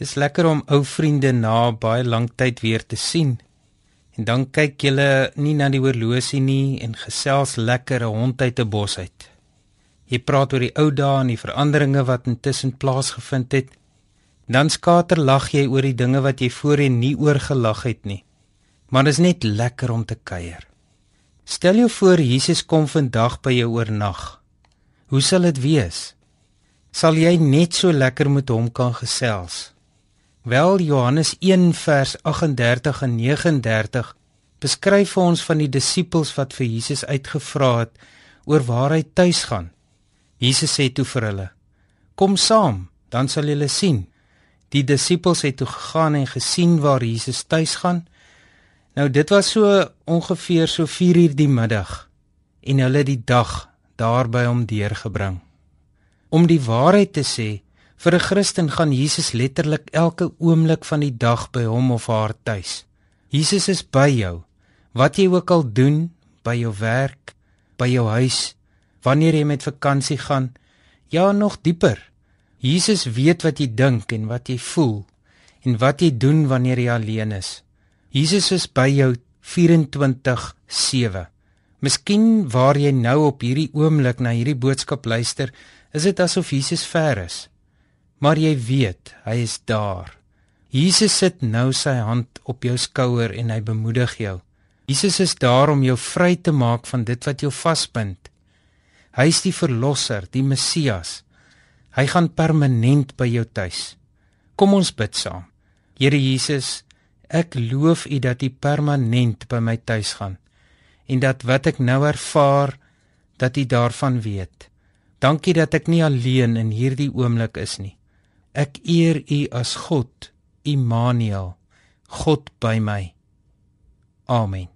Dis lekker om ou vriende na baie lank tyd weer te sien. En dan kyk julle nie na die horlosie nie en gesels lekker 'n hond uit 'n bos uit. Jy praat oor die ou dae en die veranderinge wat intussen plaasgevind het. Dan skater lag jy oor die dinge wat jy voorheen nie oor gelag het nie. Maar dit is net lekker om te kuier. Stel jou voor Jesus kom vandag by jou oornag. Hoe sal dit wees? Sal jy net so lekker met hom kan gesels? Wel Johannes 1 vers 38 en 39 beskryf vir ons van die disippels wat vir Jesus uitgevra het oor waar hy tuis gaan. Jesus sê toe vir hulle: "Kom saam, dan sal julle sien." Die disippels het toe gegaan en gesien waar Jesus tuis gaan. Nou dit was so ongeveer so 4uur die middag en hulle die dag daar by hom deurgebring. Om die waarheid te sê, Vir 'n Christen gaan Jesus letterlik elke oomblik van die dag by hom of haar tuis. Jesus is by jou. Wat jy ook al doen, by jou werk, by jou huis, wanneer jy met vakansie gaan, ja nog dieper. Jesus weet wat jy dink en wat jy voel en wat jy doen wanneer jy alleen is. Jesus is by jou 24/7. Miskien waar jy nou op hierdie oomblik na hierdie boodskap luister, is dit asof Jesus ver is maar jy weet, hy is daar. Jesus sit nou sy hand op jou skouer en hy bemoedig jou. Jesus is daar om jou vry te maak van dit wat jou vasbind. Hy is die verlosser, die Messias. Hy gaan permanent by jou tuis. Kom ons bid saam. Here Jesus, ek loof U dat U permanent by my tuis gaan en dat wat ek nou ervaar, dat U daarvan weet. Dankie dat ek nie alleen in hierdie oomblik is nie. Ek eer U as God, Immanuel, God by my. Amen.